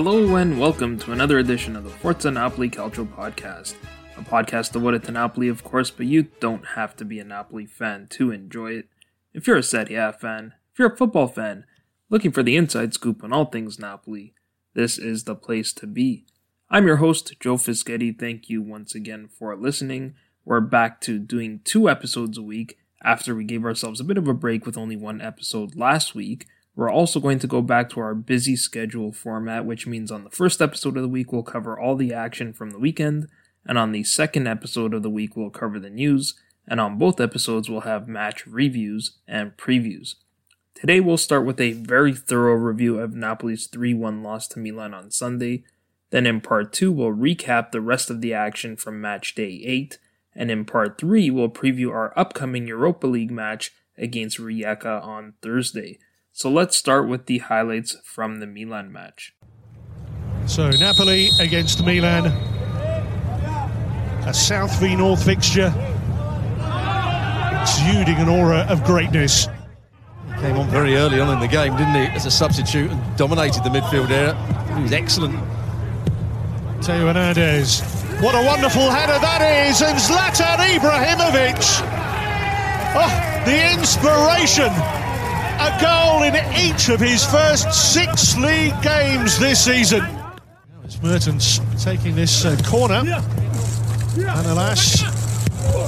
Hello and welcome to another edition of the Forza Napoli Calcio podcast. A podcast devoted to Napoli, of course, but you don't have to be a Napoli fan to enjoy it. If you're a Serie A fan, if you're a football fan, looking for the inside scoop on all things Napoli, this is the place to be. I'm your host, Joe Fischetti. Thank you once again for listening. We're back to doing two episodes a week after we gave ourselves a bit of a break with only one episode last week. We're also going to go back to our busy schedule format, which means on the first episode of the week, we'll cover all the action from the weekend, and on the second episode of the week, we'll cover the news, and on both episodes, we'll have match reviews and previews. Today, we'll start with a very thorough review of Napoli's 3 1 loss to Milan on Sunday. Then, in part 2, we'll recap the rest of the action from match day 8, and in part 3, we'll preview our upcoming Europa League match against Rijeka on Thursday. So let's start with the highlights from the Milan match. So Napoli against Milan, a South v North fixture, exuding an aura of greatness. Came on very early on in the game, didn't he, as a substitute and dominated the midfield area. He was excellent. Theo Hernandez. What a wonderful header that is, and Zlatan Ibrahimovic. Oh, the inspiration a goal in each of his first six league games this season. It's Mertens taking this uh, corner. And alas,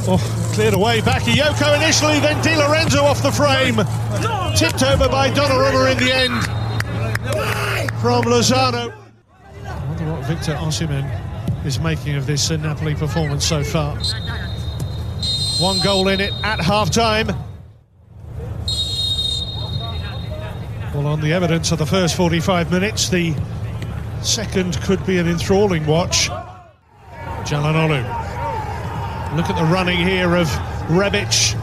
oh, cleared away. Bakayoko initially, then Di Lorenzo off the frame. Tipped over by Donnarumma in the end. From Lozano. I wonder what Victor Osimhen is making of this uh, Napoli performance so far. One goal in it at half time. Well, on the evidence of the first 45 minutes, the second could be an enthralling watch. Calhanoglu. Look at the running here of Rebic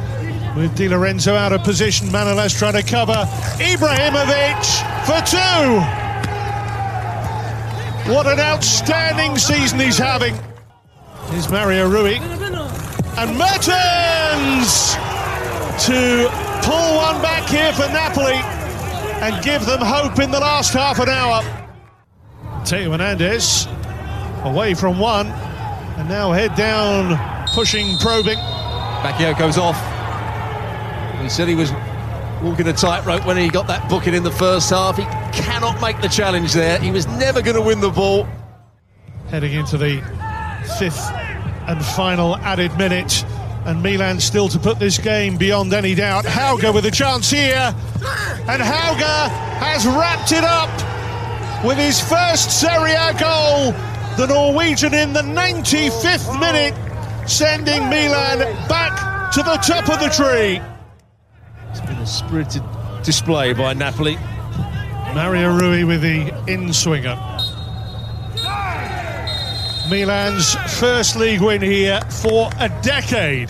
with Di Lorenzo out of position. Manolas trying to cover. Ibrahimovic for two. What an outstanding season he's having. Here's Mario Rui. And Mertens to pull one back here for Napoli and give them hope in the last half an hour. Theo Hernandez away from one and now head down, pushing, probing. Bakayoko's off. He said he was walking a tightrope when he got that booking in the first half. He cannot make the challenge there. He was never going to win the ball. Heading into the fifth and final added minute and Milan still to put this game beyond any doubt. Hauge with a chance here, and Hauge has wrapped it up with his first Serie A goal. The Norwegian in the 95th minute, sending Milan back to the top of the tree. It's been a spirited display by Napoli. Mario Rui with the in swinger. Milan's first league win here for a decade.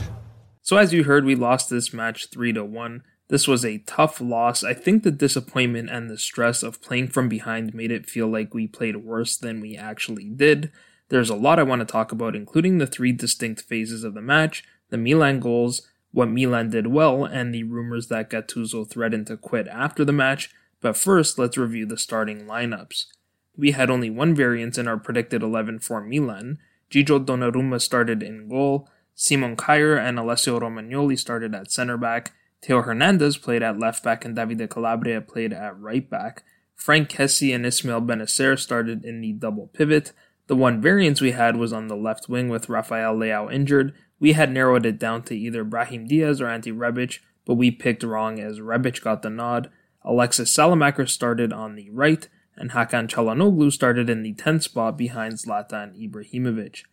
So as you heard, we lost this match 3 to 1. This was a tough loss. I think the disappointment and the stress of playing from behind made it feel like we played worse than we actually did. There's a lot I want to talk about, including the three distinct phases of the match, the Milan goals, what Milan did well, and the rumors that Gattuso threatened to quit after the match. But first, let's review the starting lineups we had only one variance in our predicted 11 for Milan. Gigio Donnarumma started in goal, Simon Kjaer and Alessio Romagnoli started at center back, Theo Hernandez played at left back, and Davide Calabria played at right back. Frank Kessie and Ismael Bennacer started in the double pivot. The one variance we had was on the left wing with Rafael Leao injured. We had narrowed it down to either Brahim Diaz or Ante Rebic, but we picked wrong as Rebic got the nod. Alexis Saelemaekers started on the right, and Hakan Calhanoglu started in the 10th spot behind Zlatan Ibrahimovic.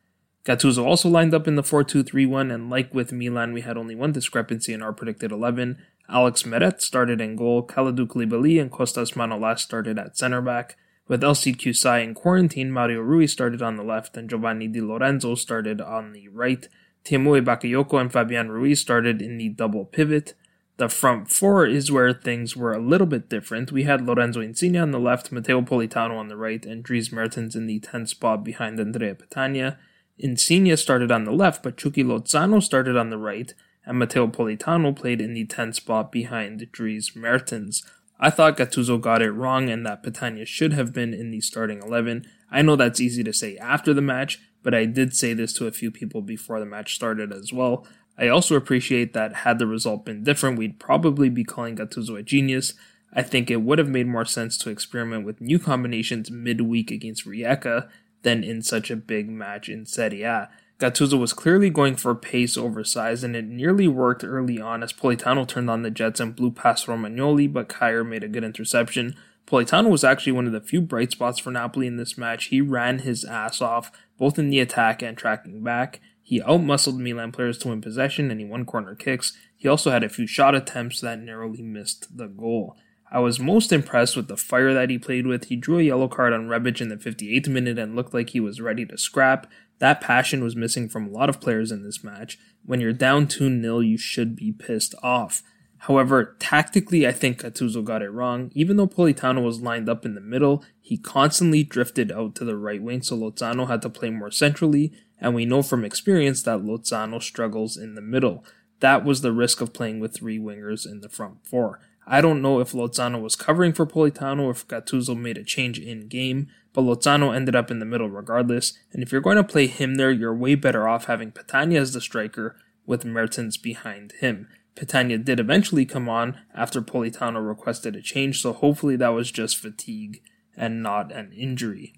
Gattuso also lined up in the 4-2-3-1, and like with Milan, we had only one discrepancy in our predicted 11. Alex Meret started in goal, Kalidou Koulibaly and Kostas Manolas started at center back. With Elseid Hysaj in quarantine, Mario Rui started on the left, and Giovanni Di Lorenzo started on the right. Tiémoué Bakayoko and Fabian Ruiz started in the double pivot. The front four is where things were a little bit different. We had Lorenzo Insigne on the left, Matteo Politano on the right, and Dries Mertens in the 10th spot behind Andrea Petagna. Insigne started on the left, but Chucky Lozano started on the right, and Matteo Politano played in the 10th spot behind Dries Mertens. I thought Gattuso got it wrong and that Petagna should have been in the starting 11. I know that's easy to say after the match, but I did say this to a few people before the match started as well. I also appreciate that had the result been different, we'd probably be calling Gattuso a genius. I think it would have made more sense to experiment with new combinations midweek against Rijeka than in such a big match in Serie A. Gattuso was clearly going for pace over size, and it nearly worked early on as Politano turned on the Jets and blew past Romagnoli, but Kjaer made a good interception. Politano was actually one of the few bright spots for Napoli in this match. He ran his ass off, both in the attack and tracking back. He outmuscled Milan players to win possession and he won corner kicks. He also had a few shot attempts that narrowly missed the goal. I was most impressed with the fire that he played with. He drew a yellow card on Rebic in the 58th minute and looked like he was ready to scrap. That passion was missing from a lot of players in this match. When you're down 2 0, you should be pissed off. However, tactically, I think Gattuso got it wrong. Even though Politano was lined up in the middle, he constantly drifted out to the right wing, so Lozano had to play more centrally, and we know from experience that Lozano struggles in the middle. That was the risk of playing with three wingers in the front four. I don't know if Lozano was covering for Politano or if Gattuso made a change in game, but Lozano ended up in the middle regardless, and if you're going to play him there, you're way better off having Petagna as the striker with Mertens behind him. Petagna did eventually come on after Politano requested a change, so hopefully that was just fatigue and not an injury.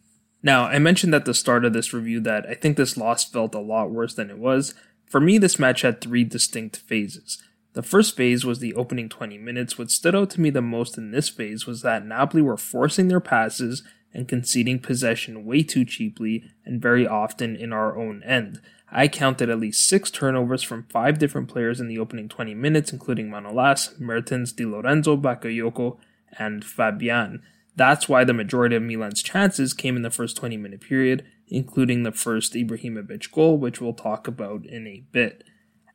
Now, I mentioned at the start of this review that I think this loss felt a lot worse than it was. For me, this match had three distinct phases. The first phase was the opening 20 minutes. What stood out to me the most in this phase was that Napoli were forcing their passes and conceding possession way too cheaply and very often in our own end. I counted at least six turnovers from five different players in the opening 20 minutes, including Manolas, Mertens, Di Lorenzo, Bakayoko, and Fabian. That's why the majority of Milan's chances came in the first 20 minute period, including the first Ibrahimovic goal, which we'll talk about in a bit.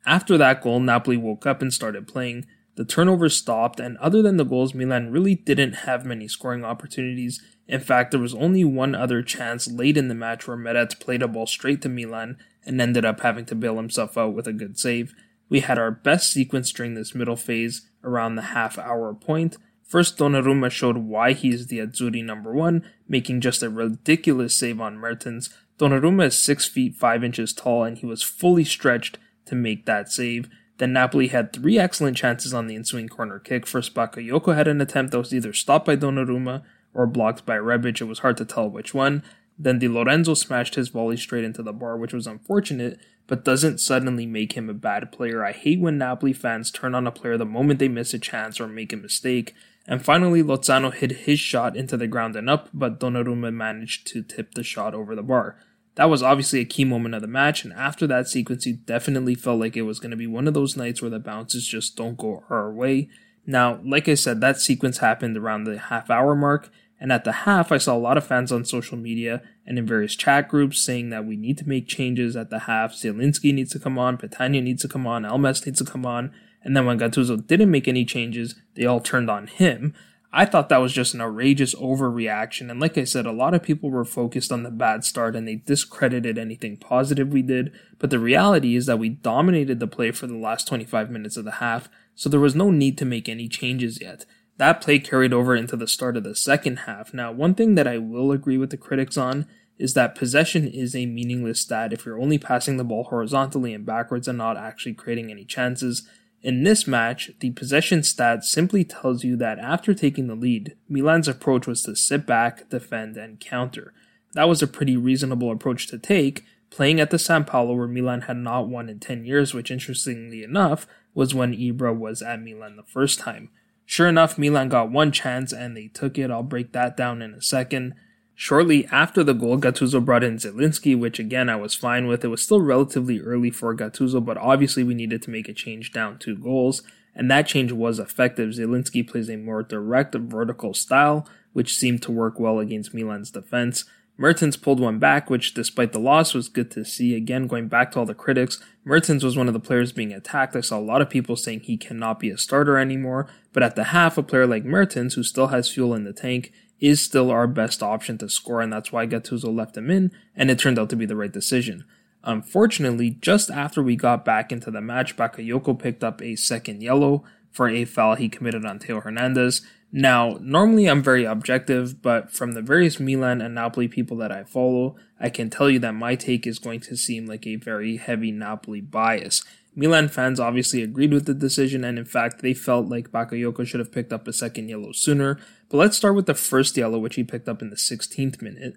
After that goal, Napoli woke up and started playing. The turnovers stopped, and other than the goals, Milan really didn't have many scoring opportunities. In fact, there was only one other chance late in the match where Meret played a ball straight to Milan and ended up having to bail himself out with a good save. We had our best sequence during this middle phase around the half hour point, First, Donnarumma showed why he is the Azzurri number one, making just a ridiculous save on Mertens. Donnarumma is 6 feet 5 inches tall and he was fully stretched to make that save. Then Napoli had three excellent chances on the ensuing corner kick. First, Bakayoko had an attempt that was either stopped by Donnarumma or blocked by Rebic. It was hard to tell which one. Then Di Lorenzo smashed his volley straight into the bar, which was unfortunate, but doesn't suddenly make him a bad player. I hate when Napoli fans turn on a player the moment they miss a chance or make a mistake. And finally, Lozano hit his shot into the ground and up, but Donnarumma managed to tip the shot over the bar. That was obviously a key moment of the match, and after that sequence, you definitely felt like it was going to be one of those nights where the bounces just don't go our way. Now, like I said, that sequence happened around the half hour mark, and at the half, I saw a lot of fans on social media and in various chat groups saying that we need to make changes at the half. Zielinski needs to come on, Petagna needs to come on, Elmas needs to come on, and then when Gattuso didn't make any changes, they all turned on him. I thought that was just an outrageous overreaction, and like I said, a lot of people were focused on the bad start and they discredited anything positive we did, but the reality is that we dominated the play for the last 25 minutes of the half, so there was no need to make any changes yet. That play carried over into the start of the second half. Now, one thing that I will agree with the critics on is that possession is a meaningless stat if you're only passing the ball horizontally and backwards and not actually creating any chances. In this match, the possession stat simply tells you that after taking the lead, Milan's approach was to sit back, defend, and counter. That was a pretty reasonable approach to take, playing at the San Paolo where Milan had not won in 10 years, which interestingly enough was when Ibra was at Milan the first time. Sure enough, Milan got one chance and they took it. I'll break that down in a second. Shortly after the goal, Gattuso brought in Zielinski, which again I was fine with. It was still relatively early for Gattuso, but obviously we needed to make a change down two goals, and that change was effective. Zielinski plays a more direct vertical style, which seemed to work well against Milan's defense. Mertens pulled one back, which despite the loss was good to see. Again, going back to all the critics, Mertens was one of the players being attacked. I saw a lot of people saying he cannot be a starter anymore, but at the half, a player like Mertens, who still has fuel in the tank, is still our best option to score, and that's why Gattuso left him in, and it turned out to be the right decision. Unfortunately, just after we got back into the match, Bakayoko picked up a second yellow for a foul he committed on Theo Hernandez. Now, normally I'm very objective, but from the various Milan and Napoli people that I follow, I can tell you that my take is going to seem like a very heavy Napoli bias. Milan fans obviously agreed with the decision, and in fact, they felt like Bakayoko should have picked up a second yellow sooner. But let's start with the first yellow, which he picked up in the 16th minute.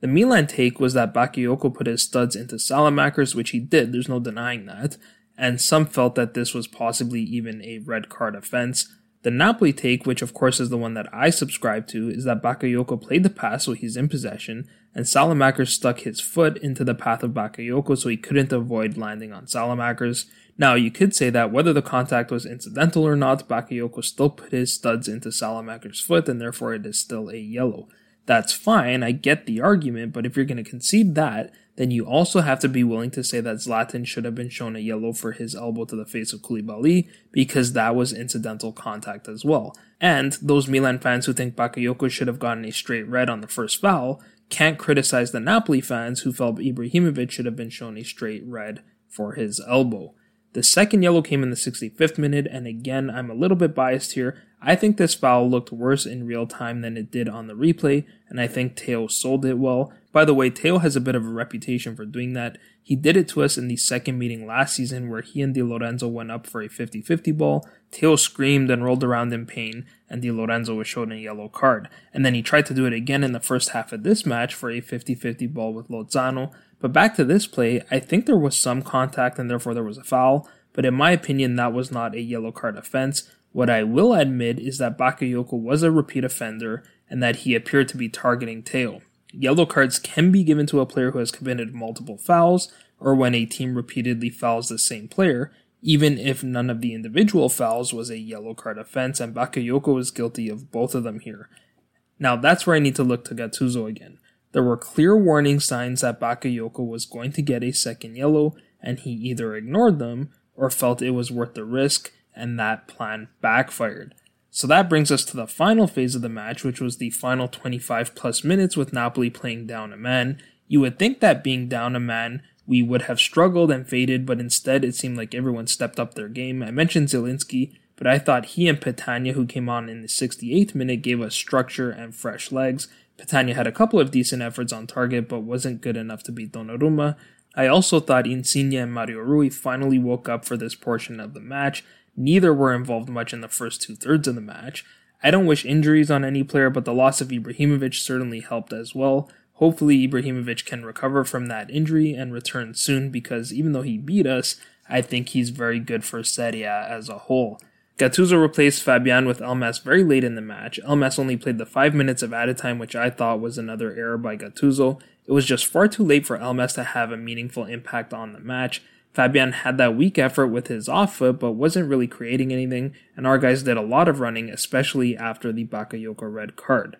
The Milan take was that Bakayoko put his studs into Saelemaekers, which he did, there's no denying that, and some felt that this was possibly even a red card offense. The Napoli take, which of course is the one that I subscribe to, is that Bakayoko played the pass so he's in possession, and Saelemaekers stuck his foot into the path of Bakayoko so he couldn't avoid landing on Saelemaekers. Now, you could say that whether the contact was incidental or not, Bakayoko still put his studs into Saelemaekers' foot, and therefore it is still a yellow. That's fine, I get the argument, but if you're going to concede that, then you also have to be willing to say that Zlatan should have been shown a yellow for his elbow to the face of Koulibaly because that was incidental contact as well. And those Milan fans who think Bakayoko should have gotten a straight red on the first foul can't criticize the Napoli fans who felt Ibrahimovic should have been shown a straight red for his elbow. The second yellow came in the 65th minute, and again, I'm a little bit biased here. I think this foul looked worse in real time than it did on the replay, and I think Theo sold it well. By the way, Theo has a bit of a reputation for doing that. He did it to us in the second meeting last season where he and Di Lorenzo went up for a 50 50 ball. Theo screamed and rolled around in pain, and Di Lorenzo was shown a yellow card. And then he tried to do it again in the first half of this match for a 50 50 ball with Lozano. But back to this play, I think there was some contact and therefore there was a foul, but in my opinion, that was not a yellow card offense. What I will admit is that Bakayoko was a repeat offender and that he appeared to be targeting Theo. Yellow cards can be given to a player who has committed multiple fouls, or when a team repeatedly fouls the same player, even if none of the individual fouls was a yellow card offense, and Bakayoko was guilty of both of them here. Now that's where I need to look to Gattuso again. There were clear warning signs that Bakayoko was going to get a second yellow, and he either ignored them or felt it was worth the risk, and that plan backfired. So that brings us to the final phase of the match, which was the final 25 plus minutes with Napoli playing down a man. You would think that being down a man, we would have struggled and faded, but instead it seemed like everyone stepped up their game. I mentioned Zielinski, but I thought he and Petagna, who came on in the 68th minute, gave us structure and fresh legs. Petagna had a couple of decent efforts on target, but wasn't good enough to beat Donnarumma. I also thought Insigne and Mario Rui finally woke up for this portion of the match Neither were involved much in the first two thirds of the match. I don't wish injuries on any player, but the loss of Ibrahimovic certainly helped as well. Hopefully, Ibrahimovic can recover from that injury and return soon because even though he beat us, I think he's very good for Serie A as a whole. Gattuso replaced Fabian with Elmas very late in the match. Elmas only played the 5 minutes of added time, which I thought was another error by Gattuso. It was just far too late for Elmas to have a meaningful impact on the match, Fabian had that weak effort with his off foot, but wasn't really creating anything, and our guys did a lot of running, especially after the Bakayoko red card.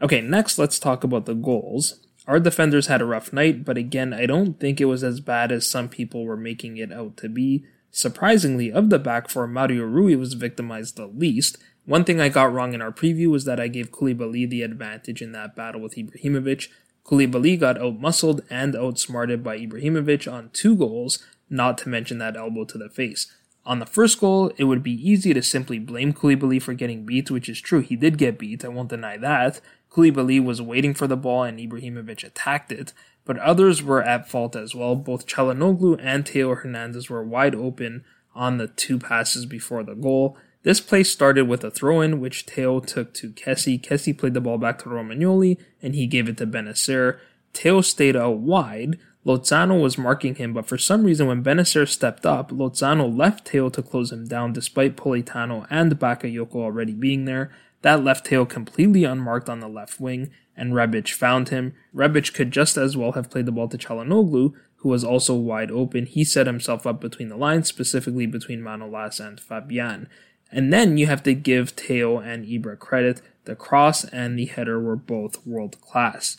Okay, next let's talk about the goals. Our defenders had a rough night, but again, I don't think it was as bad as some people were making it out to be. Surprisingly, of the back four, Mario Rui was victimized the least. One thing I got wrong in our preview was that I gave Koulibaly the advantage in that battle with Ibrahimovic. Koulibaly got outmuscled and outsmarted by Ibrahimovic on two goals, not to mention that elbow to the face. On the first goal, it would be easy to simply blame Koulibaly for getting beat, which is true, he did get beat, I won't deny that. Koulibaly was waiting for the ball and Ibrahimovic attacked it, but others were at fault as well. Both Calhanoglu and Theo Hernandez were wide open on the two passes before the goal. This play started with a throw in, which Theo took to Kessie. Kessie played the ball back to Romagnoli, and he gave it to Bennacer. Theo stayed out wide, Lozano was marking him, but for some reason when Bennacer stepped up, Lozano left Theo to close him down despite Politano and Bakayoko already being there. That left Theo completely unmarked on the left wing, and Rebic found him. Rebic could just as well have played the ball to Calhanoglu, who was also wide open. He set himself up between the lines, specifically between Manolas and Fabian. And then you have to give Theo and Ibra credit. The cross and the header were both world class.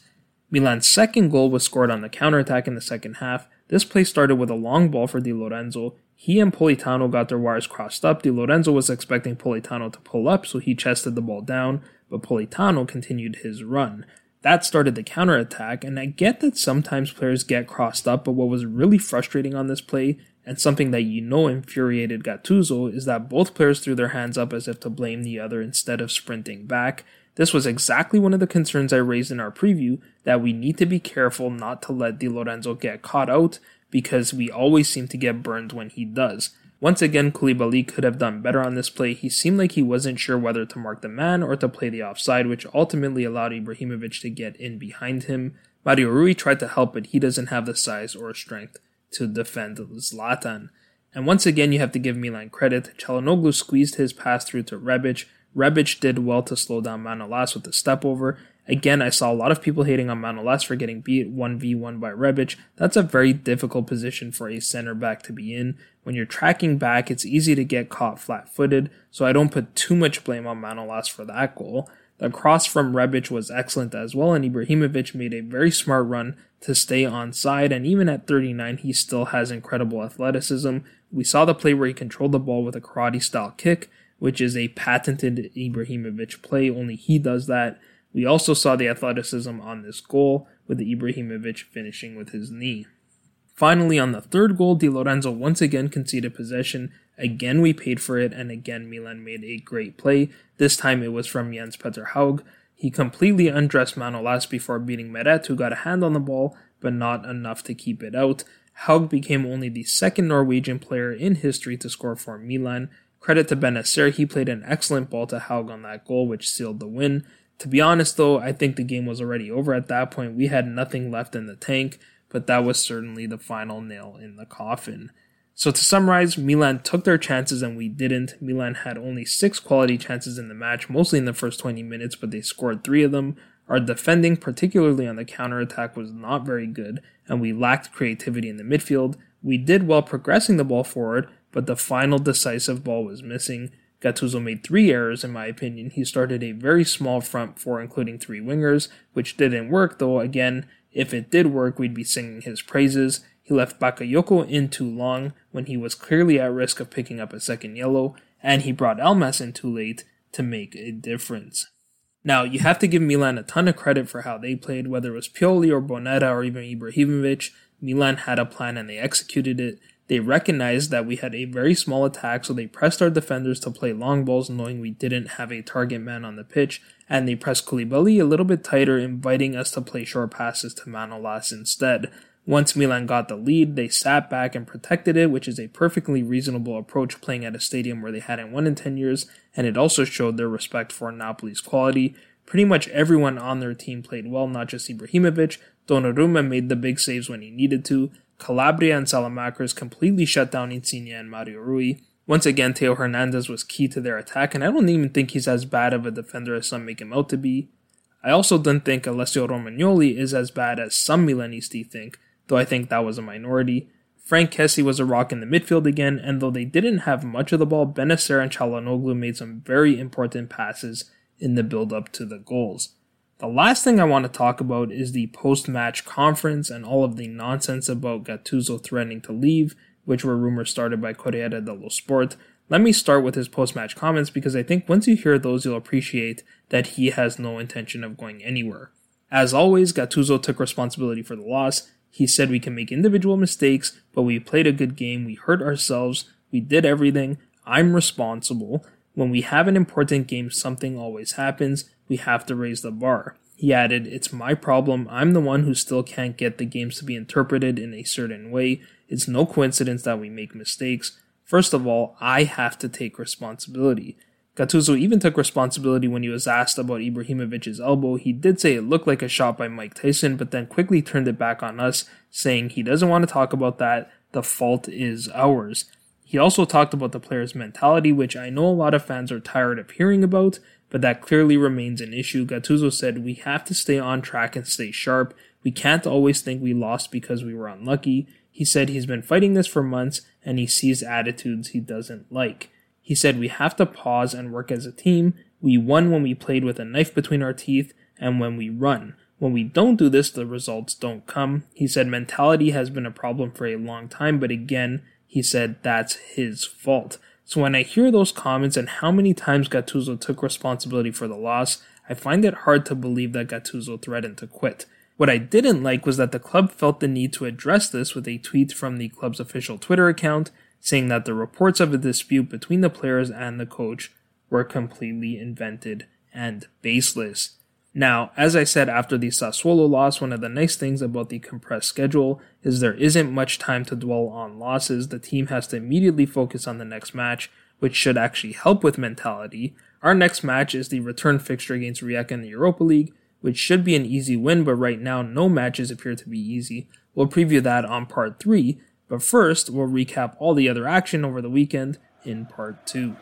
Milan's second goal was scored on the counterattack in the second half. This play started with a long ball for Di Lorenzo. He and Politano got their wires crossed up. Di Lorenzo was expecting Politano to pull up, so he chested the ball down, but Politano continued his run. That started the counterattack, and I get that sometimes players get crossed up, but what was really frustrating on this play, and something that you know infuriated Gattuso, is that both players threw their hands up as if to blame the other instead of sprinting back. This was exactly one of the concerns I raised in our preview that we need to be careful not to let Di Lorenzo get caught out because we always seem to get burned when he does. Once again, Koulibaly could have done better on this play. He seemed like he wasn't sure whether to mark the man or to play the offside, which ultimately allowed Ibrahimovic to get in behind him. Mario Rui tried to help, but he doesn't have the size or strength to defend Zlatan. And once again, you have to give Milan credit. Calhanoglu squeezed his pass through to Rebic, Rebic did well to slow down Manolas with the step over. Again, I saw a lot of people hating on Manolas for getting beat 1v1 by Rebic. That's a very difficult position for a center back to be in. When you're tracking back, it's easy to get caught flat footed, so I don't put too much blame on Manolas for that goal. The cross from Rebic was excellent as well, and Ibrahimovic made a very smart run to stay on side, and even at 39, he still has incredible athleticism. We saw the play where he controlled the ball with a karate style kick, which is a patented Ibrahimovic play. Only he does that. We also saw the athleticism on this goal, with Ibrahimovic finishing with his knee. Finally, on the third goal, Di Lorenzo once again conceded possession. Again, we paid for it, and again, Milan made a great play. This time it was from Jens Petter Hauge. He completely undressed Manolas before beating Meret, who got a hand on the ball, but not enough to keep it out. Hauge became only the second Norwegian player in history to score for Milan, Credit to Bennacer, he played an excellent ball to Hauge on that goal, which sealed the win. To be honest, though, I think the game was already over at that point. We had nothing left in the tank, but that was certainly the final nail in the coffin. So to summarize, Milan took their chances and we didn't. Milan had only six quality chances in the match, mostly in the first 20 minutes, but they scored three of them. Our defending, particularly on the counter attack, was not very good, and we lacked creativity in the midfield. We did well progressing the ball forward, but the final decisive ball was missing. Gattuso made three errors, in my opinion. He started a very small front four, including three wingers, which didn't work, though, again, if it did work, we'd be singing his praises. He left Bakayoko in too long when he was clearly at risk of picking up a second yellow, and he brought Elmas in too late to make a difference. Now, you have to give Milan a ton of credit for how they played, whether it was Pioli or Bonera or even Ibrahimovic. Milan had a plan and they executed it. They recognized that we had a very small attack, so they pressed our defenders to play long balls, knowing we didn't have a target man on the pitch, and they pressed Koulibaly a little bit tighter, inviting us to play short passes to Manolas instead. Once Milan got the lead, they sat back and protected it, which is a perfectly reasonable approach playing at a stadium where they hadn't won in 10 years, and it also showed their respect for Napoli's quality. Pretty much everyone on their team played well, not just Ibrahimovic. Donnarumma made the big saves when he needed to, Calabria and Saelemaekers completely shut down Insigne and Mario Rui. Once again, Theo Hernandez was key to their attack, and I don't even think he's as bad of a defender as some make him out to be. I also don't think Alessio Romagnoli is as bad as some Milanisti think, though I think that was a minority. Frank Kessie was a rock in the midfield again, and though they didn't have much of the ball, Bennacer and Calhanoglu made some very important passes in the build up to the goals. The last thing I want to talk about is the post match conference and all of the nonsense about Gattuso threatening to leave, which were rumors started by Corriere dello Sport. Let me start with his post match comments because I think once you hear those, you'll appreciate that he has no intention of going anywhere. As always, Gattuso took responsibility for the loss. He said we can make individual mistakes, but we played a good game, we hurt ourselves, we did everything, I'm responsible. When we have an important game, something always happens we have to raise the bar. He added, It's my problem. I'm the one who still can't get the games to be interpreted in a certain way. It's no coincidence that we make mistakes. First of all, I have to take responsibility. Gattuso even took responsibility when he was asked about Ibrahimovic's elbow. He did say it looked like a shot by Mike Tyson, but then quickly turned it back on us, saying he doesn't want to talk about that. The fault is ours. He also talked about the player's mentality, which I know a lot of fans are tired of hearing about, but that clearly remains an issue. Gattuso said, We have to stay on track and stay sharp. We can't always think we lost because we were unlucky. He said he's been fighting this for months and he sees attitudes he doesn't like. He said we have to pause and work as a team. We won when we played with a knife between our teeth and when we run. When we don't do this, the results don't come. He said mentality has been a problem for a long time, but again, he said that's his fault. So when I hear those comments and how many times Gattuso took responsibility for the loss, I find it hard to believe that Gattuso threatened to quit. What I didn't like was that the club felt the need to address this with a tweet from the club's official Twitter account saying that the reports of a dispute between the players and the coach were completely invented and baseless. Now, as I said after the Sassuolo loss, one of the nice things about the compressed schedule is there isn't much time to dwell on losses. The team has to immediately focus on the next match, which should actually help with mentality. Our next match is the return fixture against Rijeka in the Europa League, which should be an easy win, but right now no matches appear to be easy. We'll preview that on part 3, but first we'll recap all the other action over the weekend in part 2.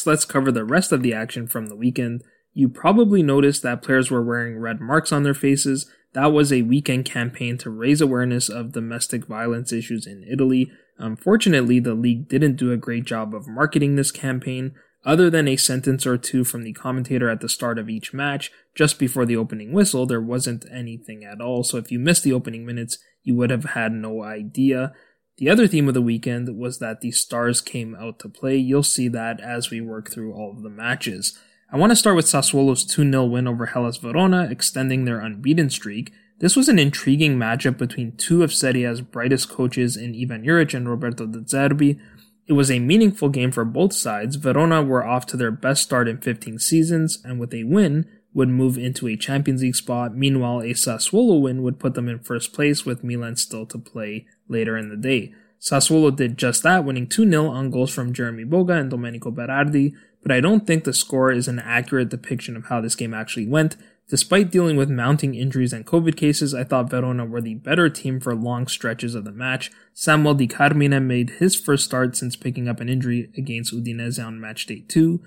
Next, let's cover the rest of the action from the weekend. You probably noticed that players were wearing red marks on their faces. That was a weekend campaign to raise awareness of domestic violence issues in Italy. Unfortunately, the league didn't do a great job of marketing this campaign. Other than a sentence or two from the commentator at the start of each match, just before the opening whistle, there wasn't anything at all. So if you missed the opening minutes, you would have had no idea. The other theme of the weekend was that the stars came out to play. You'll see that as we work through all of the matches. I want to start with Sassuolo's 2 0 win over Hellas Verona, extending their unbeaten streak. This was an intriguing matchup between two of Serie A's brightest coaches in Ivan Juric and Roberto De Zerbi. It was a meaningful game for both sides. Verona were off to their best start in 15 seasons, and with a win, would move into a Champions League spot. Meanwhile, a Sassuolo win would put them in first place with Milan still to play later in the day. Sassuolo did just that, winning 2 0 on goals from Jeremy Boga and Domenico Berardi, but I don't think the score is an accurate depiction of how this game actually went. Despite dealing with mounting injuries and COVID cases, I thought Verona were the better team for long stretches of the match. Samuel Di Carmine made his first start since picking up an injury against Udinese on match day 2.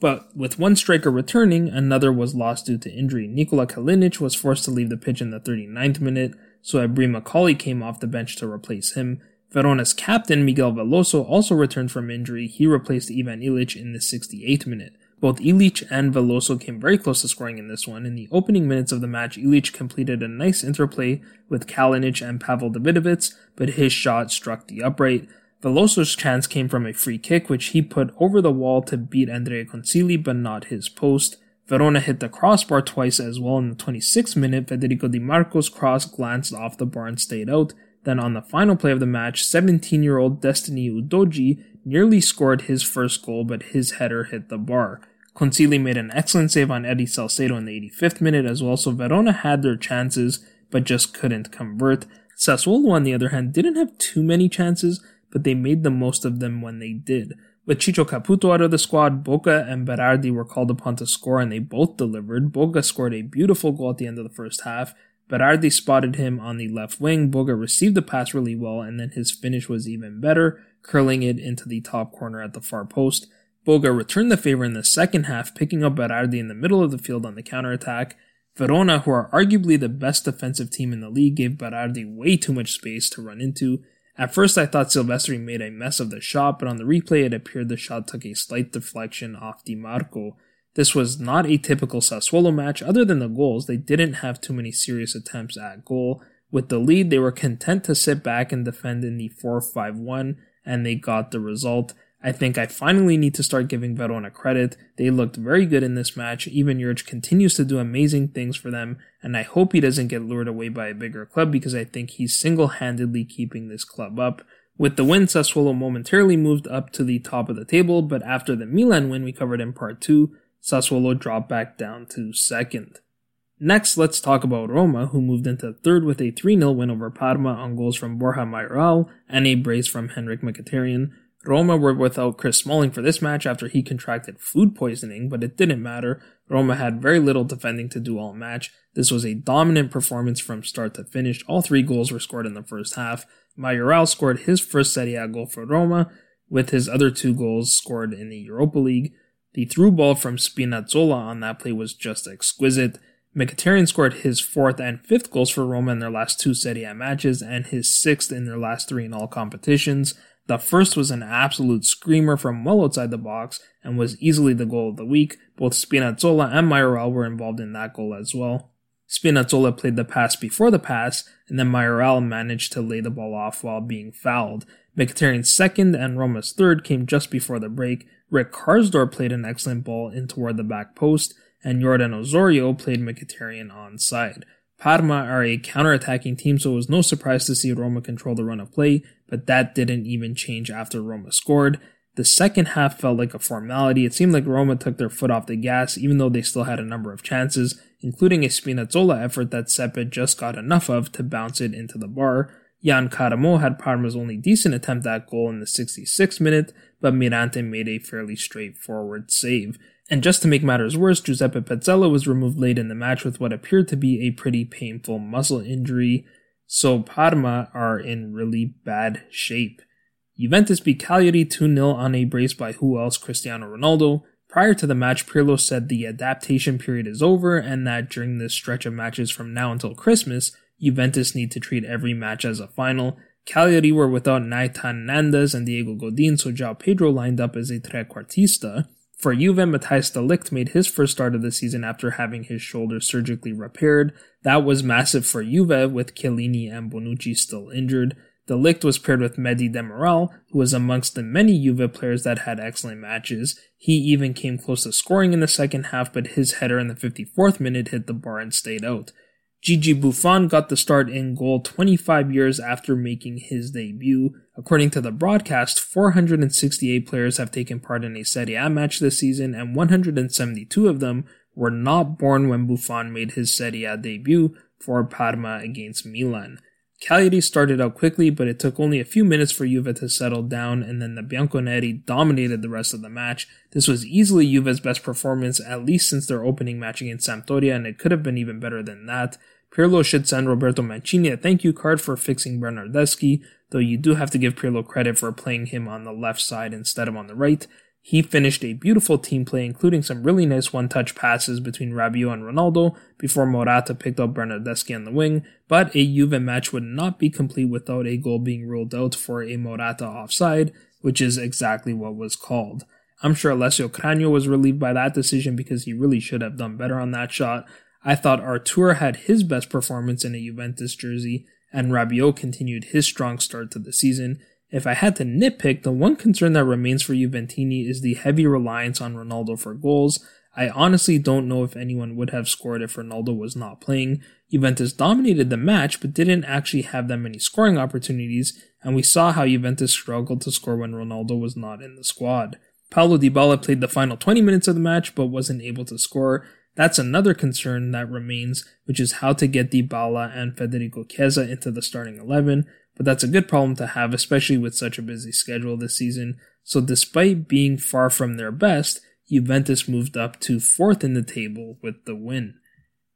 But with one striker returning, another was lost due to injury. Nikola Kalinic was forced to leave the pitch in the 39th minute, so Ebrima Colley came off the bench to replace him. Verona's captain, Miguel Veloso, also returned from injury. He replaced Ivan Ilic in the 68th minute. Both Ilic and Veloso came very close to scoring in this one. In the opening minutes of the match, Ilic completed a nice interplay with Kalinic and Pawel Dawidowicz, but his shot struck the upright. Veloso's chance came from a free kick, which he put over the wall to beat Andrea Consigli, but not his post. Verona hit the crossbar twice as well in the 26th minute. Federico Di Marco's cross glanced off the bar and stayed out. Then on the final play of the match, 17-year-old Destiny Udogie nearly scored his first goal, but his header hit the bar. Consigli made an excellent save on Eddie Salcedo in the 85th minute as well, so Verona had their chances, but just couldn't convert. Sassuolo, on the other hand, didn't have too many chances, but they made the most of them when they did. With Ciccio Caputo out of the squad, Boga and Berardi were called upon to score and they both delivered. Boga scored a beautiful goal at the end of the first half, Berardi spotted him on the left wing. Boga received the pass really well, and then his finish was even better, curling it into the top corner at the far post. Boga returned the favor in the second half, picking up Berardi in the middle of the field on the counterattack. Verona, who are arguably the best defensive team in the league, gave Berardi way too much space to run into. At first, I thought Silvestri made a mess of the shot, but on the replay, it appeared the shot took a slight deflection off Di Marco. This was not a typical Sassuolo match. Other than the goals, they didn't have too many serious attempts at goal. With the lead, they were content to sit back and defend in the 4 5 1, and they got the result. I think I finally need to start giving Verona credit. They looked very good in this match. Ivan Juric continues to do amazing things for them, and I hope he doesn't get lured away by a bigger club because I think he's single handedly keeping this club up. With the win, Sassuolo momentarily moved up to the top of the table, but after the Milan win we covered in part 2, Sassuolo dropped back down to second. Next, let's talk about Roma, who moved into third with a 3 0 win over Parma on goals from Borja Mayoral and a brace from Henrikh Mkhitaryan. Roma were without Chris Smalling for this match after he contracted food poisoning, but it didn't matter. Roma had very little defending to do all match. This was a dominant performance from start to finish. All three goals were scored in the first half. Mayoral scored his first Serie A goal for Roma, with his other two goals scored in the Europa League. The through ball from Spinazzola on that play was just exquisite. Mkhitaryan scored his fourth and fifth goals for Roma in their last two Serie A matches and his sixth in their last three in all competitions. The first was an absolute screamer from well outside the box and was easily the goal of the week. Both Spinazzola and Mayoral were involved in that goal as well. Spinazzola played the pass before the pass, and then Mayoral managed to lay the ball off while being fouled. Mkhitaryan's second and Roma's third came just before the break. Rick Karsdorp played an excellent ball in toward the back post, and Jordan Osorio played Mkhitaryan onside. Parma are a counter-attacking team, so it was no surprise to see Roma control the run of play, but that didn't even change after Roma scored. The second half felt like a formality. It seemed like Roma took their foot off the gas, even though they still had a number of chances, including a Spinazzola effort that Sepe just got enough of to bounce it into the bar. Yann Karamoh had Parma's only decent attempt at goal in the 66th minute, but Mirante made a fairly straightforward save. And just to make matters worse, Giuseppe Pezzella was removed late in the match with what appeared to be a pretty painful muscle injury, so Parma are in really bad shape. Juventus beat Cagliari 2-0 on a brace by who else Cristiano Ronaldo. Prior to the match, Pirlo said the adaptation period is over and that during this stretch of matches from now until Christmas, Juventus need to treat every match as a final. Cagliari were without Nahitan Nandez and Diego Godin, so João Pedro lined up as a trequartista. For Juve, Matthijs de Ligt made his first start of the season after having his shoulder surgically repaired. That was massive for Juve, with Chiellini and Bonucci still injured. De Ligt was paired with Merih Demiral, who was amongst the many Juve players that had excellent matches. He even came close to scoring in the second half, but his header in the 54th minute hit the bar and stayed out. Gigi Buffon got the start in goal 25 years after making his debut. According to the broadcast, 468 players have taken part in a Serie A match this season, and 172 of them were not born when Buffon made his Serie A debut for Parma against Milan. Cagliari started out quickly, but it took only a few minutes for Juve to settle down, and then the Bianconeri dominated the rest of the match. This was easily Juve's best performance, at least since their opening match against Sampdoria, and it could have been even better than that. Pirlo should send Roberto Mancini a thank you card for fixing Bernardeschi, though you do have to give Pirlo credit for playing him on the left side instead of on the right. He finished a beautiful team play, including some really nice one touch passes between Rabiot and Ronaldo before Morata picked up Bernardeschi on the wing, but a Juve match would not be complete without a goal being ruled out for a Morata offside, which is exactly what was called. I'm sure Alessio Cragno was relieved by that decision because he really should have done better on that shot, I thought Artur had his best performance in a Juventus jersey, and Rabiot continued his strong start to the season. If I had to nitpick, the one concern that remains for Juventini is the heavy reliance on Ronaldo for goals. I honestly don't know if anyone would have scored if Ronaldo was not playing. Juventus dominated the match, but didn't actually have that many scoring opportunities, and we saw how Juventus struggled to score when Ronaldo was not in the squad. Paulo Dybala played the final 20 minutes of the match, but wasn't able to score, that's another concern that remains, which is how to get Dybala and Federico Chiesa into the starting 11, but that's a good problem to have, especially with such a busy schedule this season. So despite being far from their best, Juventus moved up to fourth in the table with the win.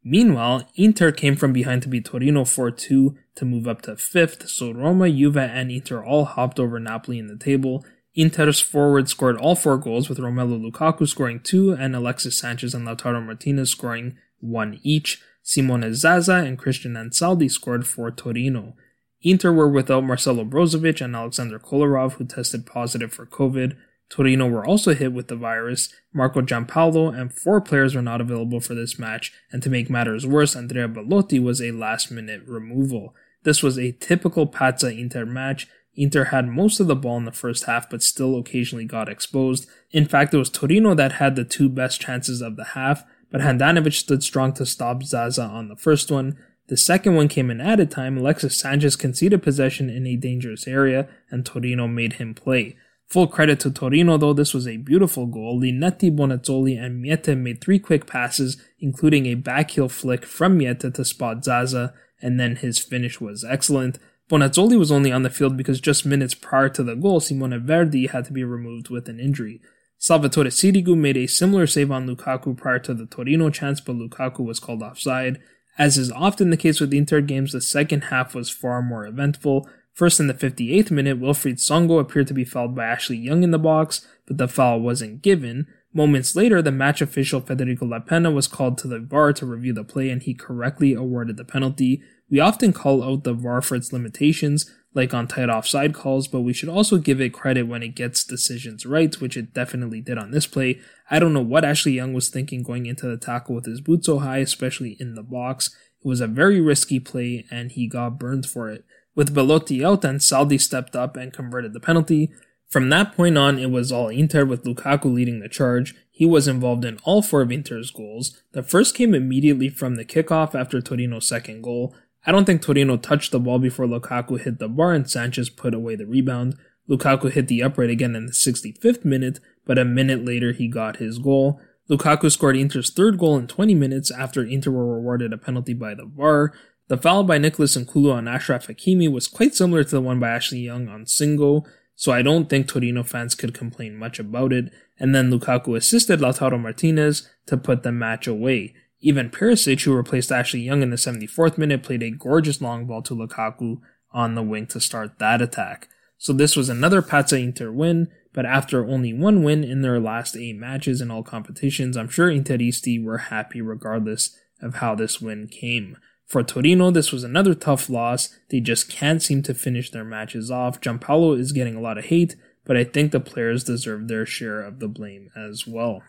Meanwhile, Inter came from behind to beat Torino 4-2 to move up to fifth, so Roma, Juve, and Inter all hopped over Napoli in the table, Inter's forward scored all four goals, with Romelu Lukaku scoring two and Alexis Sanchez and Lautaro Martinez scoring one each. Simone Zaza and Cristian Ansaldi scored for Torino. Inter were without Marcelo Brozovic and Alexander Kolarov, who tested positive for COVID. Torino were also hit with the virus. Marco Giampaolo and four players were not available for this match, and to make matters worse, Andrea Belotti was a last minute removal. This was a typical Pazza Inter match. Inter had most of the ball in the first half, but still occasionally got exposed. In fact, it was Torino that had the two best chances of the half, but Handanovic stood strong to stop Zaza on the first one. The second one came in added time. Alexis Sanchez conceded possession in a dangerous area, and Torino made him play. Full credit to Torino though, this was a beautiful goal. Linetty, Bonazzoli, and Meité made three quick passes, including a backheel flick from Meité to spot Zaza, and then his finish was excellent. Bonazzoli was only on the field because just minutes prior to the goal, Simone Verdi had to be removed with an injury. Salvatore Sirigu made a similar save on Lukaku prior to the Torino chance, but Lukaku was called offside. As is often the case with Inter games, the second half was far more eventful, First, in the 58th minute, Wilfried Singo appeared to be fouled by Ashley Young in the box, but the foul wasn't given. Moments later, the match official Federico La Penna was called to the VAR to review the play and he correctly awarded the penalty. We often call out the VAR for its limitations, like on tight offside calls, but we should also give it credit when it gets decisions right, which it definitely did on this play. I don't know what Ashley Young was thinking going into the tackle with his boots so high, especially in the box. It was a very risky play and he got burned for it. With Belotti out Ansaldi stepped up and converted the penalty. From that point on, it was all Inter with Lukaku leading the charge. He was involved in all four of Inter's goals. The first came immediately from the kickoff after Torino's second goal. I don't think Torino touched the ball before Lukaku hit the bar and Sanchez put away the rebound. Lukaku hit the upright again in the 65th minute, but a minute later he got his goal. Lukaku scored Inter's third goal in 20 minutes after Inter were rewarded a penalty by the VAR. The foul by Nicholas Nkoulou on Achraf Hakimi was quite similar to the one by Ashley Young on Singo, so I don't think Torino fans could complain much about it. And then Lukaku assisted Lautaro Martinez to put the match away. Even Perisic, who replaced Ashley Young in the 74th minute, played a gorgeous long ball to Lukaku on the wing to start that attack. So this was another Pazza Inter win, but after only one win in their last eight matches in all competitions, I'm sure Interisti were happy regardless of how this win came. For Torino, this was another tough loss. They just can't seem to finish their matches off. Giampaolo is getting a lot of hate, but I think the players deserve their share of the blame as well.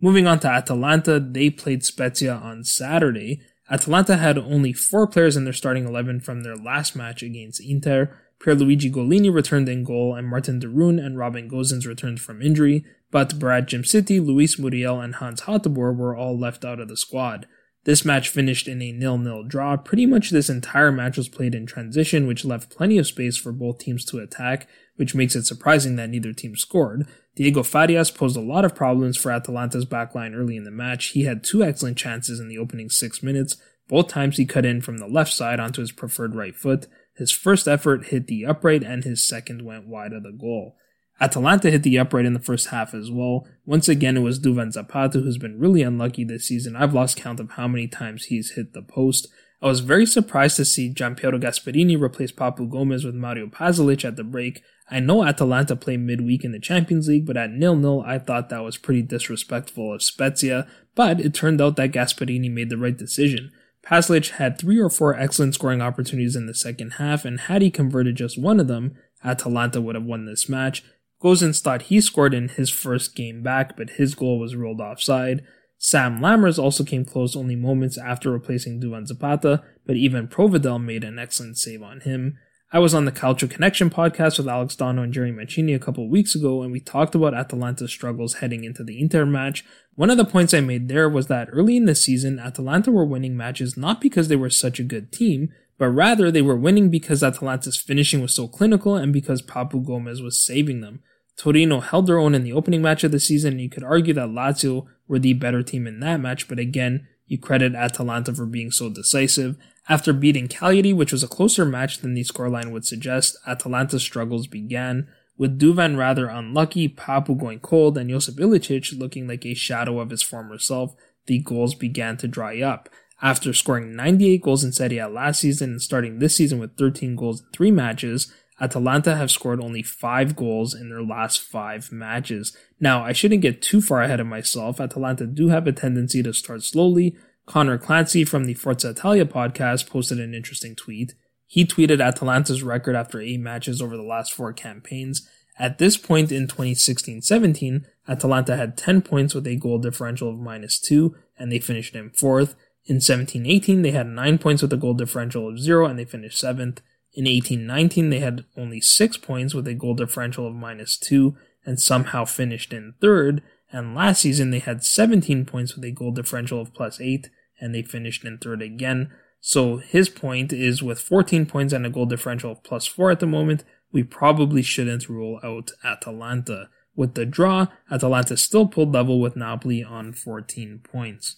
Moving on to Atalanta, they played Spezia on Saturday. Atalanta had only four players in their starting 11 from their last match against Inter. Pierluigi Gollini returned in goal, and Martin de Roon and Robin Gosens returned from injury, but Berat Djimsiti, Luis Muriel, and Hans Hateboer were all left out of the squad. This match finished in a nil-nil draw. Pretty much this entire match was played in transition, which left plenty of space for both teams to attack, which makes it surprising that neither team scored. Diego Farias posed a lot of problems for Atalanta's backline early in the match. He had two excellent chances in the opening six minutes. Both times he cut in from the left side onto his preferred right foot. His first effort hit the upright and his second went wide of the goal. Atalanta hit the upright in the first half as well. Once again, it was Duvan Zapata who's been really unlucky this season. I've lost count of how many times he's hit the post. I was very surprised to see Gianpiero Gasperini replace Papu Gomez with Mario Pasalic at the break. I know Atalanta play midweek in the Champions League, but at nil-nil, I thought that was pretty disrespectful of Spezia, but it turned out that Gasperini made the right decision. Pasalic had three or four excellent scoring opportunities in the second half, and had he converted just one of them, Atalanta would have won this match. Gosens thought he scored in his first game back, but his goal was ruled offside. Sam Lammers also came close only moments after replacing Duvan Zapata, but Ivan Provedel made an excellent save on him. I was on the Calcio Connection podcast with Alex Dono and Jerry Mancini a couple weeks ago, and we talked about Atalanta's struggles heading into the Inter match. One of the points I made there was that early in the season, Atalanta were winning matches not because they were such a good team, but rather they were winning because Atalanta's finishing was so clinical and because Papu Gomez was saving them. Torino held their own in the opening match of the season, and you could argue that Lazio were the better team in that match, but again, you credit Atalanta for being so decisive. After beating Cagliari, which was a closer match than the scoreline would suggest, Atalanta's struggles began, with Duvan rather unlucky, Papu going cold, and Josip Ilicic looking like a shadow of his former self, the goals began to dry up. After scoring 98 goals in Serie A last season and starting this season with 13 goals in three matches, Atalanta have scored only five goals in their last five matches. Now, I shouldn't get too far ahead of myself. Atalanta do have a tendency to start slowly. Connor Clancy from the Forza Italia podcast posted an interesting tweet. He tweeted Atalanta's record after eight matches over the last four campaigns, At this point in 2016-17, Atalanta had 10 points with a goal differential of minus 2, and they finished in 4th. In 17-18, they had 9 points with a goal differential of 0, and they finished 7th. In 18-19, they had only 6 points with a goal differential of minus 2, and somehow finished in 3rd. And last season, they had 17 points with a goal differential of plus 8, and they finished in 3rd again. So his point is with 14 points and a goal differential of plus 4 at the moment, we probably shouldn't rule out Atalanta. With the draw, Atalanta still pulled level with Napoli on 14 points.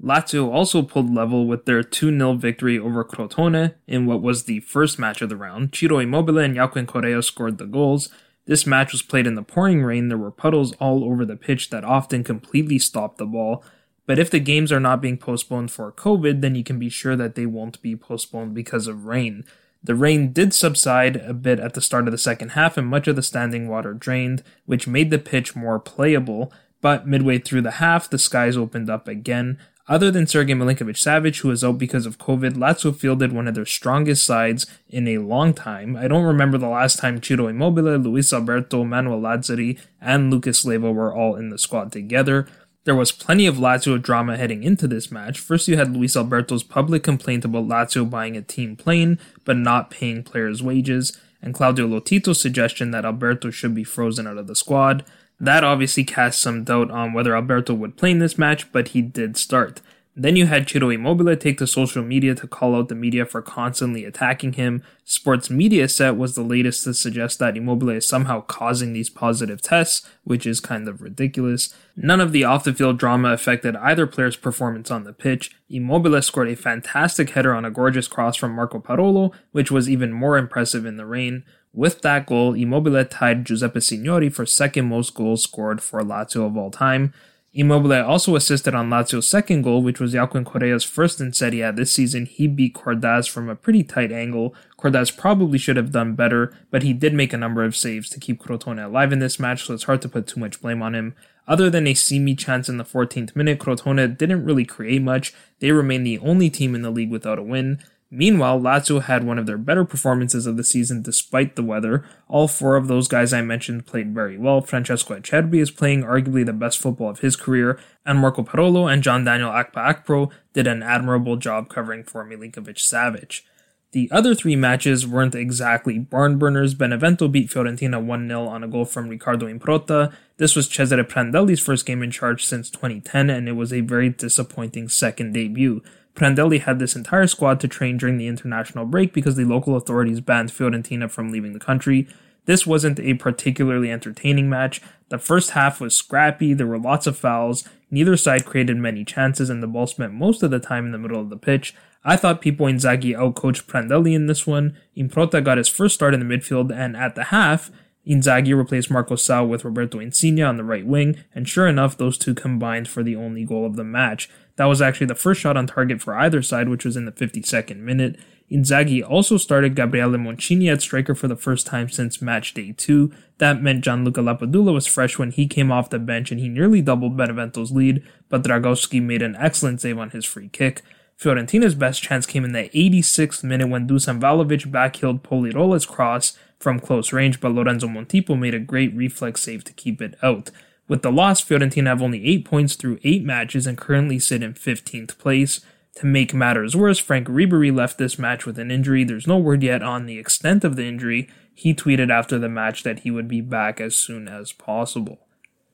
Lazio also pulled level with their 2-0 victory over Crotone in what was the first match of the round. Ciro Immobile and Joaquin Correa scored the goals. This match was played in the pouring rain. There were puddles all over the pitch that often completely stopped the ball. But if the games are not being postponed for COVID, then you can be sure that they won't be postponed because of rain. The rain did subside a bit at the start of the second half, and much of the standing water drained, which made the pitch more playable. But midway through the half, the skies opened up again. Other than Sergei Milinkovic Savic, who was out because of COVID, Lazio fielded one of their strongest sides in a long time. I don't remember the last time Ciro Immobile, Luis Alberto, Manuel Lazzari, and Lucas Leiva were all in the squad together. There was plenty of Lazio drama heading into this match. First, you had Luis Alberto's public complaint about Lazio buying a team plane but not paying players' wages, and Claudio Lotito's suggestion that Alberto should be frozen out of the squad. That obviously cast some doubt on whether Alberto would play in this match, but he did start. Then you had Ciro Immobile take to social media to call out the media for constantly attacking him. Sports Mediaset was the latest to suggest that Immobile is somehow causing these positive tests, which is kind of ridiculous. None of the off the field drama affected either player's performance on the pitch. Immobile scored a fantastic header on a gorgeous cross from Marco Parolo, which was even more impressive in the rain. With that goal, Immobile tied Giuseppe Signori for second most goals scored for Lazio of all time. Immobile also assisted on Lazio's second goal, which was Joaquin Correa's first in Serie A this season. He beat Cordaz from a pretty tight angle. Cordaz probably should have done better, but he did make a number of saves to keep Crotone alive in this match, so it's hard to put too much blame on him. Other than a Simy chance in the 14th minute, Crotone didn't really create much. They remain the only team in the league without a win. Meanwhile, Lazio had one of their better performances of the season despite the weather. All four of those guys I mentioned played very well. Francesco Acerbi is playing arguably the best football of his career, and Marco Parolo and Jean-Daniel Akpa Akpro did an admirable job covering for Milinkovic Savic. The other three matches weren't exactly barn burners. Benevento beat Fiorentina 1 0 on a goal from Riccardo Improta. This was Cesare Prandelli's first game in charge since 2010, and it was a very disappointing second debut. Prandelli had this entire squad to train during the international break because the local authorities banned Fiorentina from leaving the country. This wasn't a particularly entertaining match. The first half was scrappy, there were lots of fouls, neither side created many chances, and the ball spent most of the time in the middle of the pitch. I thought Pippo Inzaghi outcoached Prandelli in this one. Improta got his first start in the midfield, and at the half, Inzaghi replaced Marco Sau with Roberto Insigne on the right wing, and sure enough, those two combined for the only goal of the match. That was actually the first shot on target for either side, which was in the 52nd minute. Inzaghi also started Gabriele Moncini at striker for the first time since match day 2. That meant Gianluca Lapadula was fresh when he came off the bench and he nearly doubled Benevento's lead, but Dragowski made an excellent save on his free kick. Fiorentina's best chance came in the 86th minute when Dusan Vlahovic backheeled Pol Lirola's cross from close range, but Lorenzo Montipo made a great reflex save to keep it out. With the loss, Fiorentina have only 8 points through 8 matches and currently sit in 15th place. To make matters worse, Franck Ribery left this match with an injury. There's no word yet on the extent of the injury. He tweeted after the match that he would be back as soon as possible.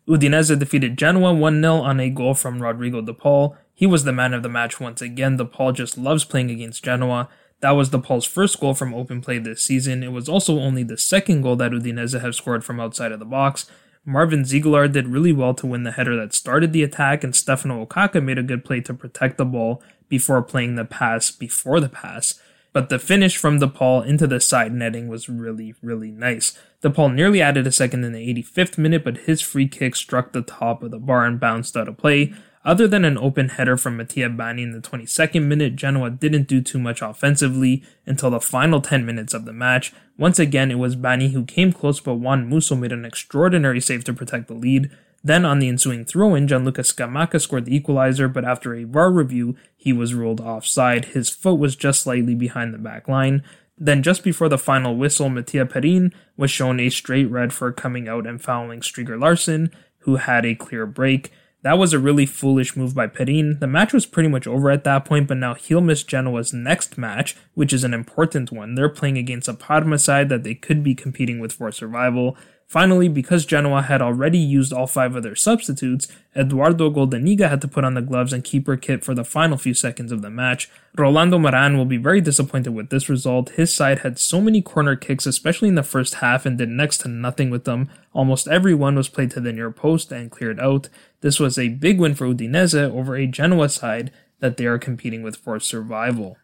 Udinese defeated Genoa 1 0 on a goal from Rodrigo De Paul. He was the man of the match once again. De Paul just loves playing against Genoa. That was De Paul's first goal from open play this season. It was also only the second goal that Udinese have scored from outside of the box. Marvin Zeegelaar did really well to win the header that started the attack, and Stefano Okaka made a good play to protect the ball before playing the pass before the pass. But the finish from De Paul into the side netting was really, really nice. De Paul nearly added a second in the 85th minute, but his free kick struck the top of the bar and bounced out of play. Other than an open header from Mattia Bani in the 22nd minute, Genoa didn't do too much offensively until the final 10 minutes of the match. Once again, it was Bani who came close, but Juan Musso made an extraordinary save to protect the lead. Then, on the ensuing throw in, Gianluca Scamacca scored the equalizer, but after a VAR review, he was ruled offside. His foot was just slightly behind the back line. Then, just before the final whistle, Mattia Perin was shown a straight red for coming out and fouling Stryger Larsen, who had a clear break. That was a really foolish move by Perin. The match was pretty much over at that point, but now he'll miss Genoa's next match, which is an important one. They're playing against a Parma side that they could be competing with for survival. Finally, because Genoa had already used all five of their substitutes, Edoardo Goldaniga had to put on the gloves and keeper kit for the final few seconds of the match. Rolando Maran will be very disappointed with this result. His side had so many corner kicks, especially in the first half, and did next to nothing with them. Almost every one was played to the near post and cleared out. This was a big win for Udinese over a Genoa side that they are competing with for survival.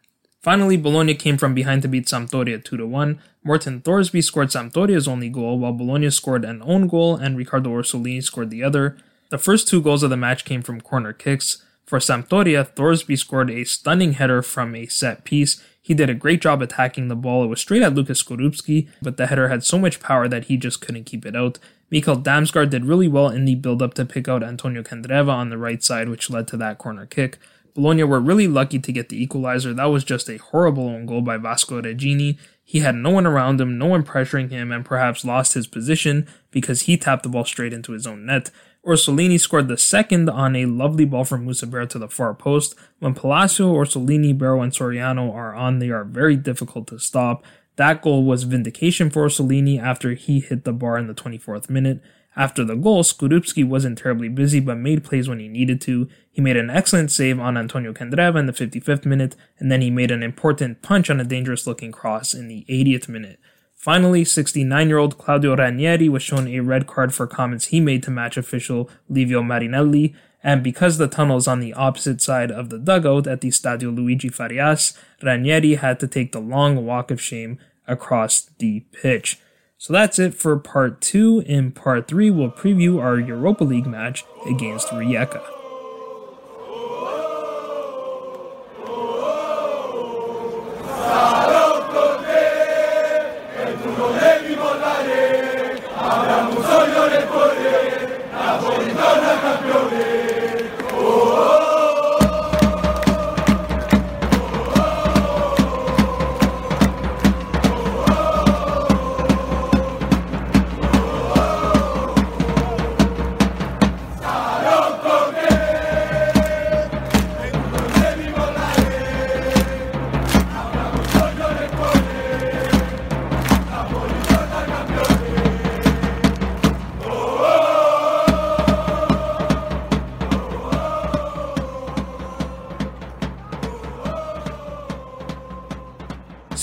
Finally, Bologna came from behind to beat Sampdoria 2 1. Morten Thorsby scored Sampdoria's only goal, while Bologna scored an own goal and Riccardo Orsolini scored the other. The first two goals of the match came from corner kicks. For Sampdoria, Thorsby scored a stunning header from a set piece. He did a great job attacking the ball. It was straight at Lukasz Skorupski, but the header had so much power that he just couldn't keep it out. Mikkel Damsgaard did really well in the build up to pick out Antonio Candreva on the right side, which led to that corner kick. Bologna were really lucky to get the equalizer. That was just a horrible own goal by Vasco Regini. He had no one around him, no one pressuring him, and perhaps lost his position because he tapped the ball straight into his own net. Orsolini scored the second on a lovely ball from Muslera to the far post. When Palacio, Orsolini, Barrow, and Soriano are on, they are very difficult to stop. That goal was vindication for Orsolini after he hit the bar in the 24th minute. After the goal, Skorupski wasn't terribly busy but made plays when he needed to. He made an excellent save on Antonio Candreva in the 55th minute, and then he made an important punch on a dangerous looking cross in the 80th minute. Finally, 69 year old Claudio Ranieri was shown a red card for comments he made to match official Livio Marinelli, and because the tunnel is on the opposite side of the dugout at the Stadio Luigi Ferraris, Ranieri had to take the long walk of shame across the pitch. So that's it for part two. In part three, we'll preview our Europa League match against Rijeka.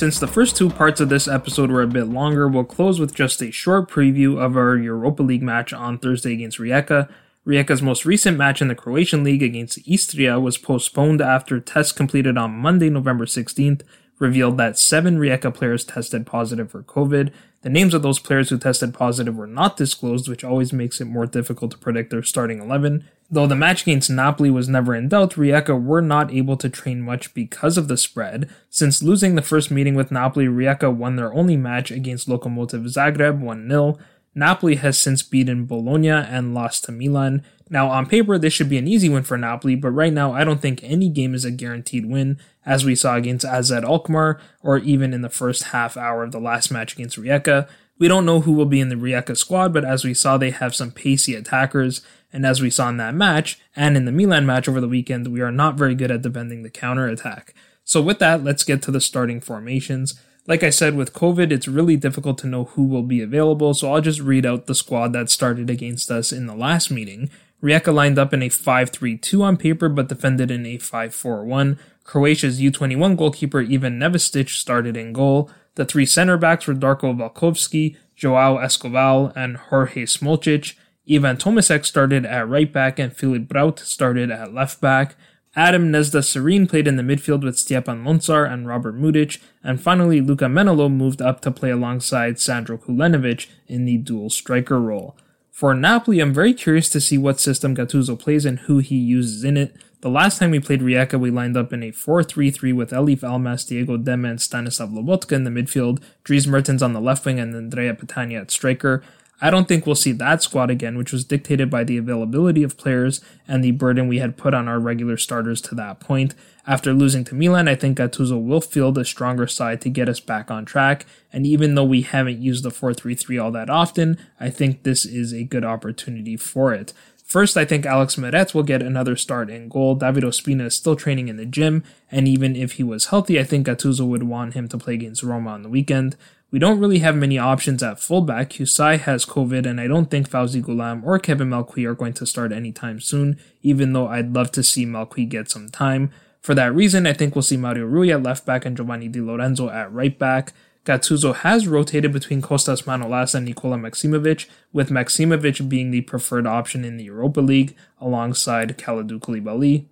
Since the first two parts of this episode were a bit longer, we'll close with just a short preview of our Europa League match on Thursday against Rijeka. Rijeka's most recent match in the Croatian League against Istria was postponed after tests completed on Monday, November 16th revealed that seven Rijeka players tested positive for COVID. The names of those players who tested positive were not disclosed, which always makes it more difficult to predict their starting 11. Though the match against Napoli was never in doubt, Rijeka were not able to train much because of the spread. Since losing the first meeting with Napoli, Rijeka won their only match against Lokomotiv Zagreb 1 0. Napoli has since beaten Bologna and lost to Milan. Now, on paper, this should be an easy win for Napoli, but right now, I don't think any game is a guaranteed win, as we saw against AZ Alkmaar, or even in the first half hour of the last match against Rijeka. We don't know who will be in the Rijeka squad, but as we saw, they have some pacey attackers, and as we saw in that match, and in the Milan match over the weekend, we are not very good at defending the counter attack. So with that, let's get to the starting formations. Like I said, with COVID, it's really difficult to know who will be available, so I'll just read out the squad that started against us in the last meeting. Rijeka lined up in a 5-3-2 on paper, but defended in a 5-4-1. Croatia's U21 goalkeeper Ivan Nevestic started in goal. The three center backs were Darko Velkovski, Joao Escoval, and Hrvoje Smolcic. Ivan Tomecak started at right back and Filip Braut started at left back. Adam Gnezda Cerin played in the midfield with Stjepan Lončar and Robert Muric, and finally Luka Menalo moved up to play alongside Sandro Kulenovic in the dual striker role. For Napoli, I'm very curious to see what system Gattuso plays and who he uses in it. The last time we played Rijeka, we lined up in a 4-3-3 with Eljif Elmas, Diego Demme, and Stanislav Lobotka in the midfield, Dries Mertens on the left wing, and Andrea Petagna at striker. I don't think we'll see that squad again, which was dictated by the availability of players and the burden we had put on our regular starters to that point. After losing to Milan, I think Gattuso will field a stronger side to get us back on track. And even though we haven't used the 4-3-3 all that often, I think this is a good opportunity for it. First, I think Alex Meret will get another start in goal. David Ospina is still training in the gym, and even if he was healthy, I think Gattuso would want him to play against Roma on the weekend. We don't really have many options at fullback. Hysaj has COVID, and I don't think Fauzi Ghoulam or Kevin Malcuit are going to start anytime soon, even though I'd love to see Malcuit get some time. For that reason, I think we'll see Mario Rui at left back and Giovanni Di Lorenzo at right back. Gattuso has rotated between Kostas Manolas and Nikola Maksimovic, with Maksimovic being the preferred option in the Europa League alongside Kalidou Koulibaly.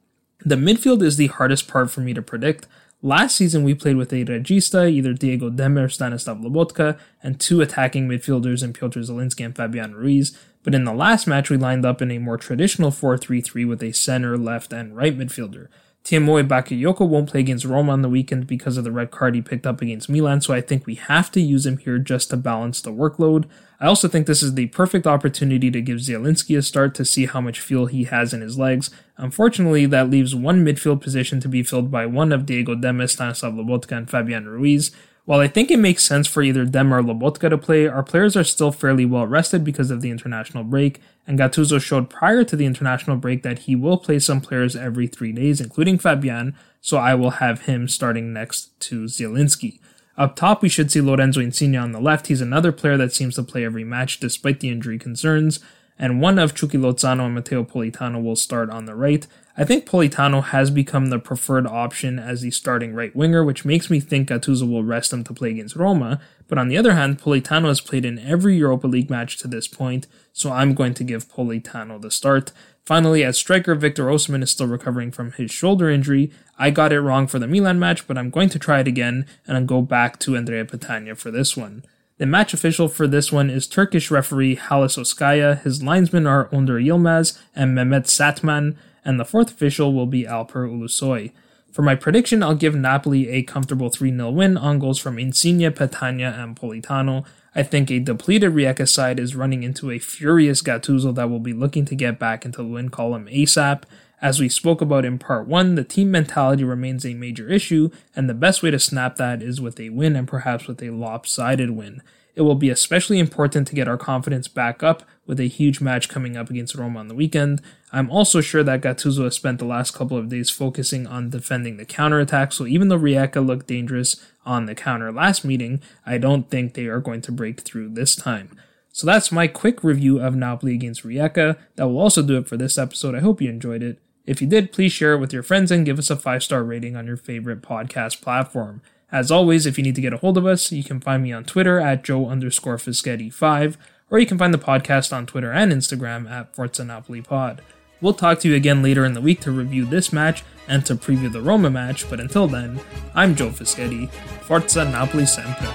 The midfield is the hardest part for me to predict. Last season, we played with a regista, either Diego Demme, Stanislav Lobotka, and two attacking midfielders in Piotr Zielinski and Fabian Ruiz. But in the last match, we lined up in a more traditional 4 3 3 with a center, left, and right midfielder. Tiémoué Bakayoko won't play against Roma on the weekend because of the red card he picked up against Milan, so I think we have to use him here just to balance the workload. I also think this is the perfect opportunity to give Zielinski a start to see how much fuel he has in his legs. Unfortunately, that leaves one midfield position to be filled by one of Diego Demme, Stanislav Lobotka, and Fabian Ruiz. While I think it makes sense for either Demme or Lobotka to play, our players are still fairly well rested because of the international break, and Gattuso showed prior to the international break that he will play some players every three days, including Fabian, so I will have him starting next to Zielinski. Up top, we should see Lorenzo Insigne on the left. He's another player that seems to play every match despite the injury concerns, and one of Chucky Lozano and Matteo Politano will start on the right. I think Politano has become the preferred option as the starting right winger, which makes me think Gattuso will rest him to play against Roma. But on the other hand, Politano has played in every Europa League match to this point, so I'm going to give Politano the start. Finally, as striker, Victor Osimhen is still recovering from his shoulder injury. I got it wrong for the Milan match, but I'm going to try it again and I'll go back to Andrea Petagna for this one. The match official for this one is Turkish referee Halis Özkahya. His linesmen are Onur Yilmaz and Mehmet Satman and the fourth official will be Alper Ulusoy. For my prediction, I'll give Napoli a comfortable 3 0 win on goals from Insigne, Petagna, and Politano. I think a depleted Rijeka side is running into a furious Gattuso that will be looking to get back into the win column ASAP. As we spoke about in part 1, the team mentality remains a major issue, and the best way to snap that is with a win and perhaps with a lopsided win. It will be especially important to get our confidence back up with a huge match coming up against Roma on the weekend. I'm also sure that Gattuso has spent the last couple of days focusing on defending the counterattack, so even though Rijeka looked dangerous on the counter last meeting, I don't think they are going to break through this time. So that's my quick review of Napoli against Rijeka. That will also do it for this episode. I hope you enjoyed it. If you did, please share it with your friends and give us a five star rating on your favorite podcast platform. As always, if you need to get a hold of us, you can find me on Twitter at Joe underscore Fischetti5 or you can find the podcast on Twitter and Instagram at Forza Napoli Pod. We'll talk to you again later in the week to review this match and to preview the Roma match, but until then, I'm Joe Fischetti. Forza Napoli Sempre.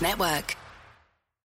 Network.